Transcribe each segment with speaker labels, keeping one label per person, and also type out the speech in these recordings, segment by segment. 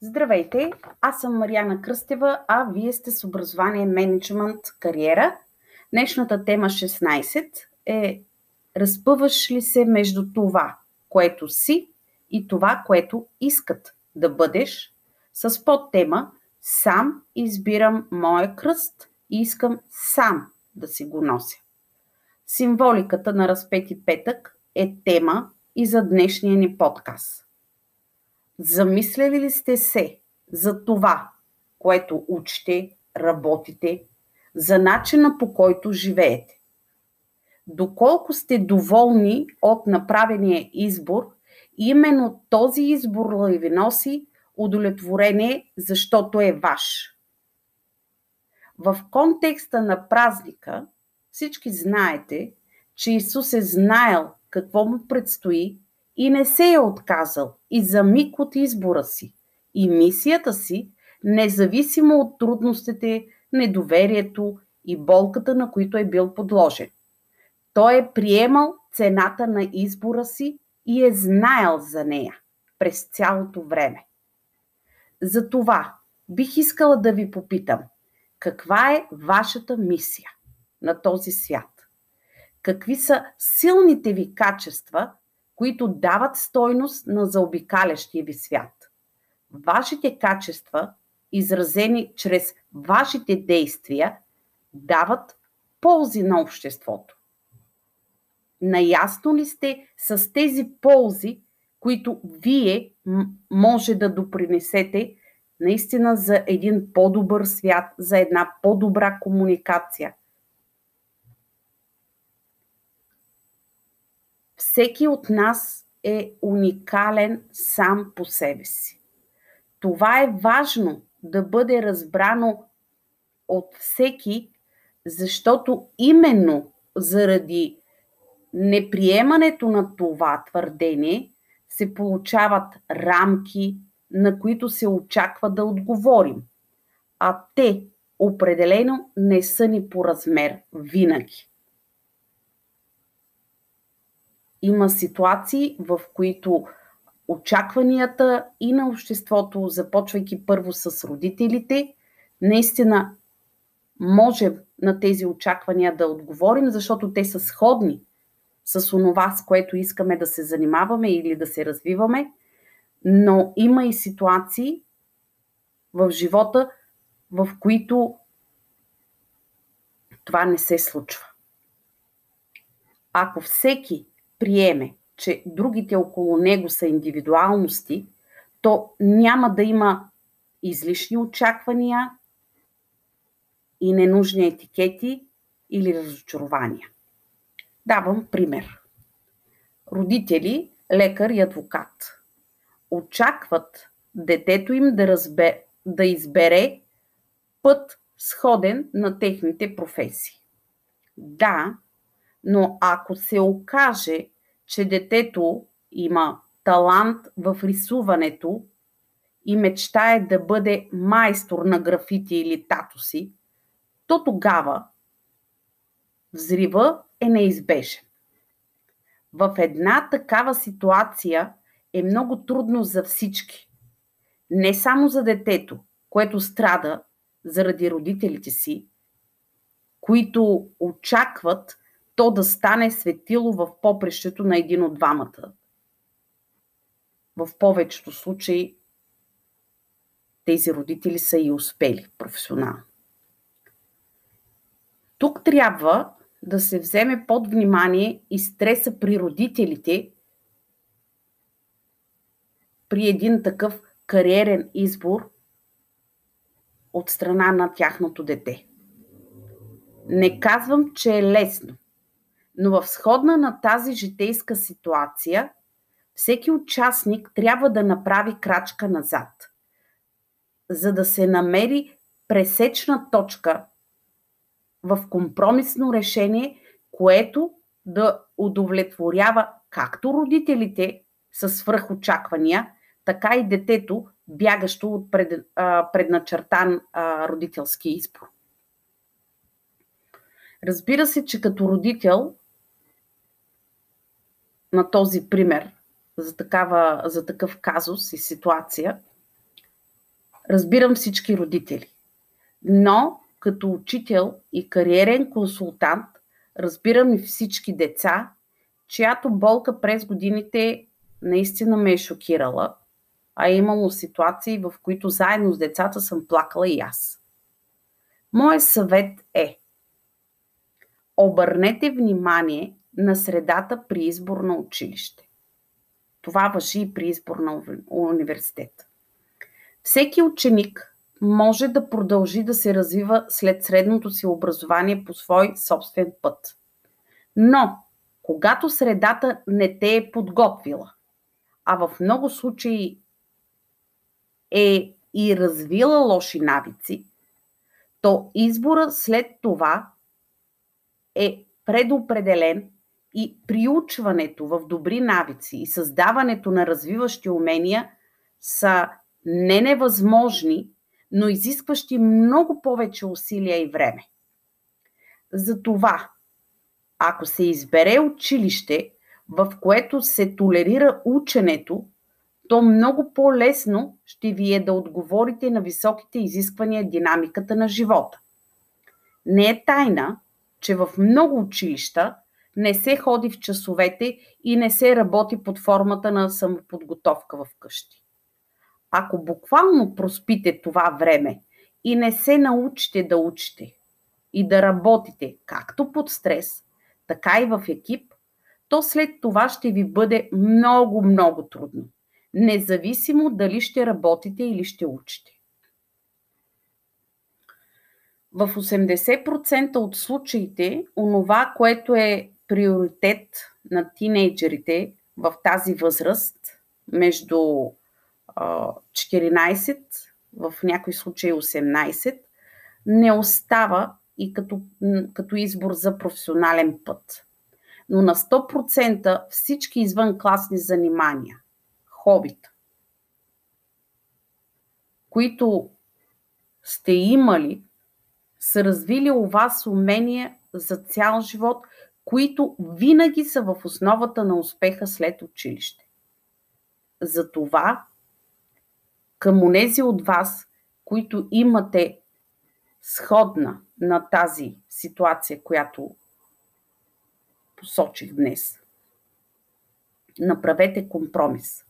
Speaker 1: Здравейте, аз съм Марияна Кръстева, а вие сте с образование менеджмент кариера. Днешната тема 16 е Разпъваш ли се между това, което си и това, което искат да бъдеш, с подтема Сам избирам моя кръст и искам сам да си го нося. Символиката на разпети петък е тема и за днешния ни подкаст. Замисляли ли сте се за това, което учите, работите, за начина по който живеете? Доколко сте доволни от направения избор, именно този избор ли ви носи удовлетворение, защото е ваш. В контекста на празника всички знаете, че Исус е знаел какво му предстои и не се е отказал и за миг от избора си и мисията си, независимо от трудностите, недоверието и болката, на които е бил подложен. Той е приемал цената на избора си и е знаел за нея през цялото време. Затова бих искала да ви попитам, каква е вашата мисия на този свят? Какви са силните ви качества, които дават стойност на заобикалящия ви свят? Вашите качества, изразени чрез вашите действия, дават ползи на обществото. Наясно ли сте с тези ползи, които вие може да допринесете наистина за един по-добър свят, за една по-добра комуникация. Всеки от нас е уникален сам по себе си. Това е важно да бъде разбрано от всеки, защото именно заради неприемането на това твърдение се получават рамки, на които се очаква да отговорим. А те определено не са ни по размер винаги. Има ситуации, в които очакванията и на обществото, започвайки първо с родителите, наистина може на тези очаквания да отговорим, защото те са сходни с онова, с което искаме да се занимаваме или да се развиваме, но има и ситуации в живота, в които това не се случва. Ако всеки приеме, че другите около него са индивидуалности, то няма да има излишни очаквания и ненужни етикети или разочарования. Давам пример. Родители, лекар и адвокат очакват детето им да, разбе, да избере път сходен на техните професии. Да, но ако се окаже, че детето има талант в рисуването и мечтае да бъде майстор на графити или тато си, то тогава взрива е неизбежен. В една такава ситуация е много трудно за всички. Не само за детето, което страда заради родителите си, които очакват то да стане светило в попрещето на един от двамата. В повечето случаи тези родители са и успели професионално. Тук трябва да се вземе под внимание и стреса при родителите при един такъв кариерен избор от страна на тяхното дете. Не казвам, че е лесно, но в сходна на тази житейска ситуация всеки участник трябва да направи крачка назад, за да се намери пресечна точка в компромисно решение, което да удовлетворява както родителите с свръхочаквания, така и детето, бягащо от пред, предначертан родителски избор. Разбира се, че като родител на този пример за, такава, за такъв казус и ситуация, Разбирам всички родители. Но като учител и кариерен консултант разбирам и всички деца, чиято болка през годините наистина ме е шокирала, а е имало ситуации, в които заедно с децата съм плакала и аз. Моят съвет е обърнете внимание на средата при избор на училище. Това въжи и при избор на университет. Всеки ученик може да продължи да се развива след средното си образование по свой собствен път. Но, когато средата не те е подготвила, а в много случаи е и развила лоши навици, то избора след това е предопределен и приучването в добри навици и създаването на развиващи умения са не невъзможни, но изискващи много повече усилия и време. Затова, ако се избере училище, в което се толерира ученето, то много по-лесно ще ви е да отговорите на високите изисквания динамиката на живота. Не е тайна, че в много училища не се ходи в часовете и не се работи под формата на самоподготовка в къщи. Ако буквално проспите това време и не се научите да учите и да работите както под стрес, така и в екип, то след това ще ви бъде много, много трудно. Независимо дали ще работите или ще учите. В 80% от случаите, онова, което е приоритет на тинейджерите в тази възраст, между 14, в някои случаи 18, не остава и като, като избор за професионален път. Но на 100% всички извънкласни занимания, хобита, които сте имали, са развили у вас умения за цял живот, които винаги са в основата на успеха след училище. Затова към онези от вас, които имате сходна на тази ситуация, която посочих днес. Направете компромис.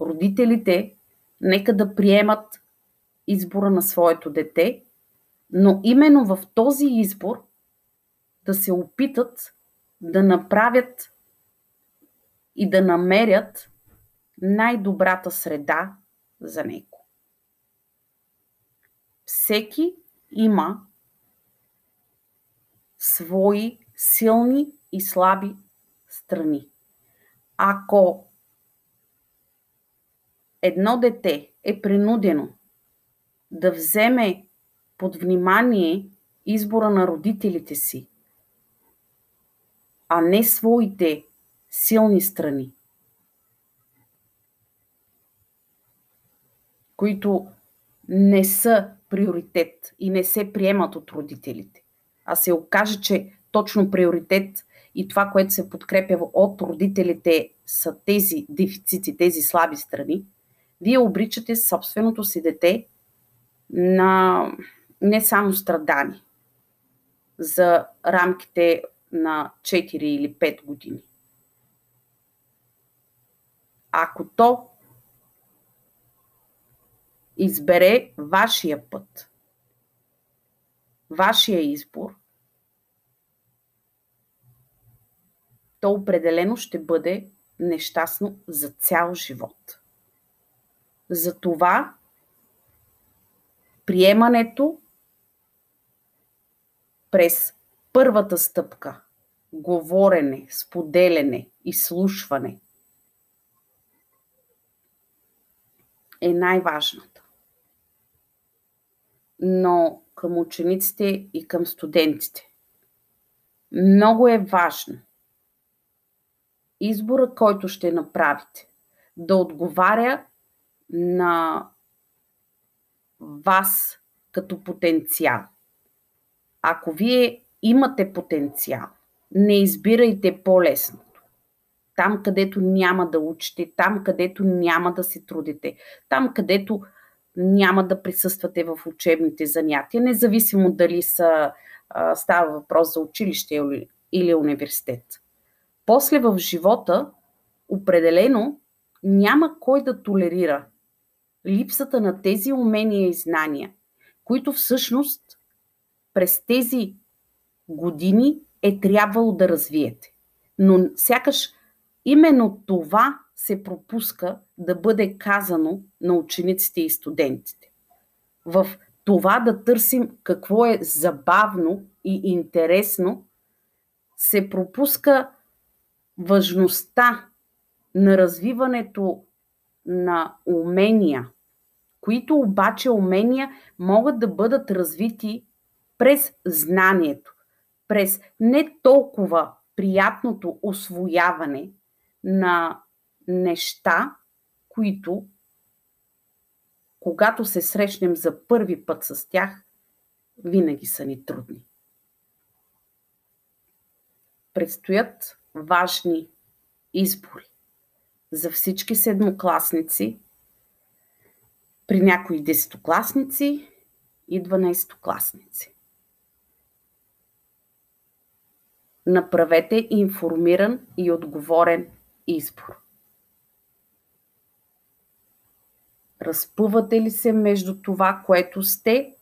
Speaker 1: Родителите нека да приемат избора на своето дете, но именно в този избор да се опитат да направят и да намерят най-добрата среда за него. Всеки има свои силни и слаби страни. Ако едно дете е принудено да вземе под внимание избора на родителите си, а не своите силни страни, които не са приоритет и не се приемат от родителите, а се окаже, че точно приоритет и това, което се подкрепя от родителите са тези дефицити, тези слаби страни, вие обричате собственото си дете на не само страдани за рамките на 4 или 5 години. Ако то избере вашия път, вашия избор, то определено ще бъде нещастно за цял живот. Затова приемането през първата стъпка говорене, споделяне, изслушване е най-важната но към учениците и към студентите. Много е важно избора, който ще направите, да отговаря на вас като потенциал. Ако вие имате потенциал, не избирайте по-лесното. Там, където няма да учите, там, където няма да се трудите, там, където няма да присъствате в учебните занятия, независимо дали са, става въпрос за училище или университет. После в живота определено няма кой да толерира липсата на тези умения и знания, които всъщност през тези години е трябвало да развиете. Но сякаш именно това се пропуска да бъде казано на учениците и студентите. В това да търсим какво е забавно и интересно, се пропуска важността на развиването на умения, които обаче умения могат да бъдат развити през знанието, през не толкова приятното освояване на неща, които, когато се срещнем за първи път с тях, винаги са ни трудни. Предстоят важни избори за всички седмокласници, при някои десетокласници и 12-класници. Направете информиран и отговорен избор. Разпъвате ли се между това, което сте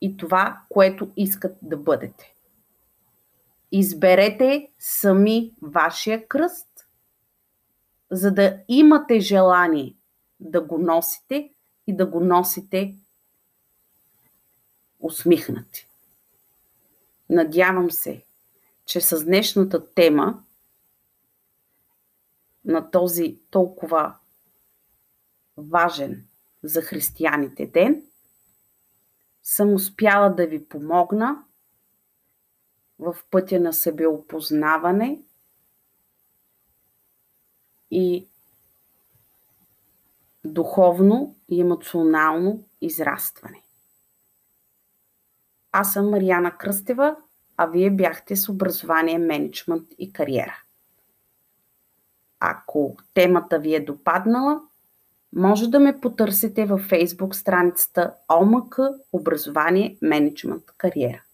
Speaker 1: и това, което искат да бъдете? Изберете сами вашия кръст, за да имате желание да го носите и да го носите усмихнати. Надявам се, че с днешната тема на този толкова важен за християните ден, съм успяла да ви помогна в пътя на себеопознаване и духовно и емоционално израстване. Аз съм Марияна Кръстева, а вие бяхте с образование, менеджмент и кариера. Ако темата ви е допаднала, може да ме потърсите във Facebook страницата ОМК Образование, менеджмент, кариера.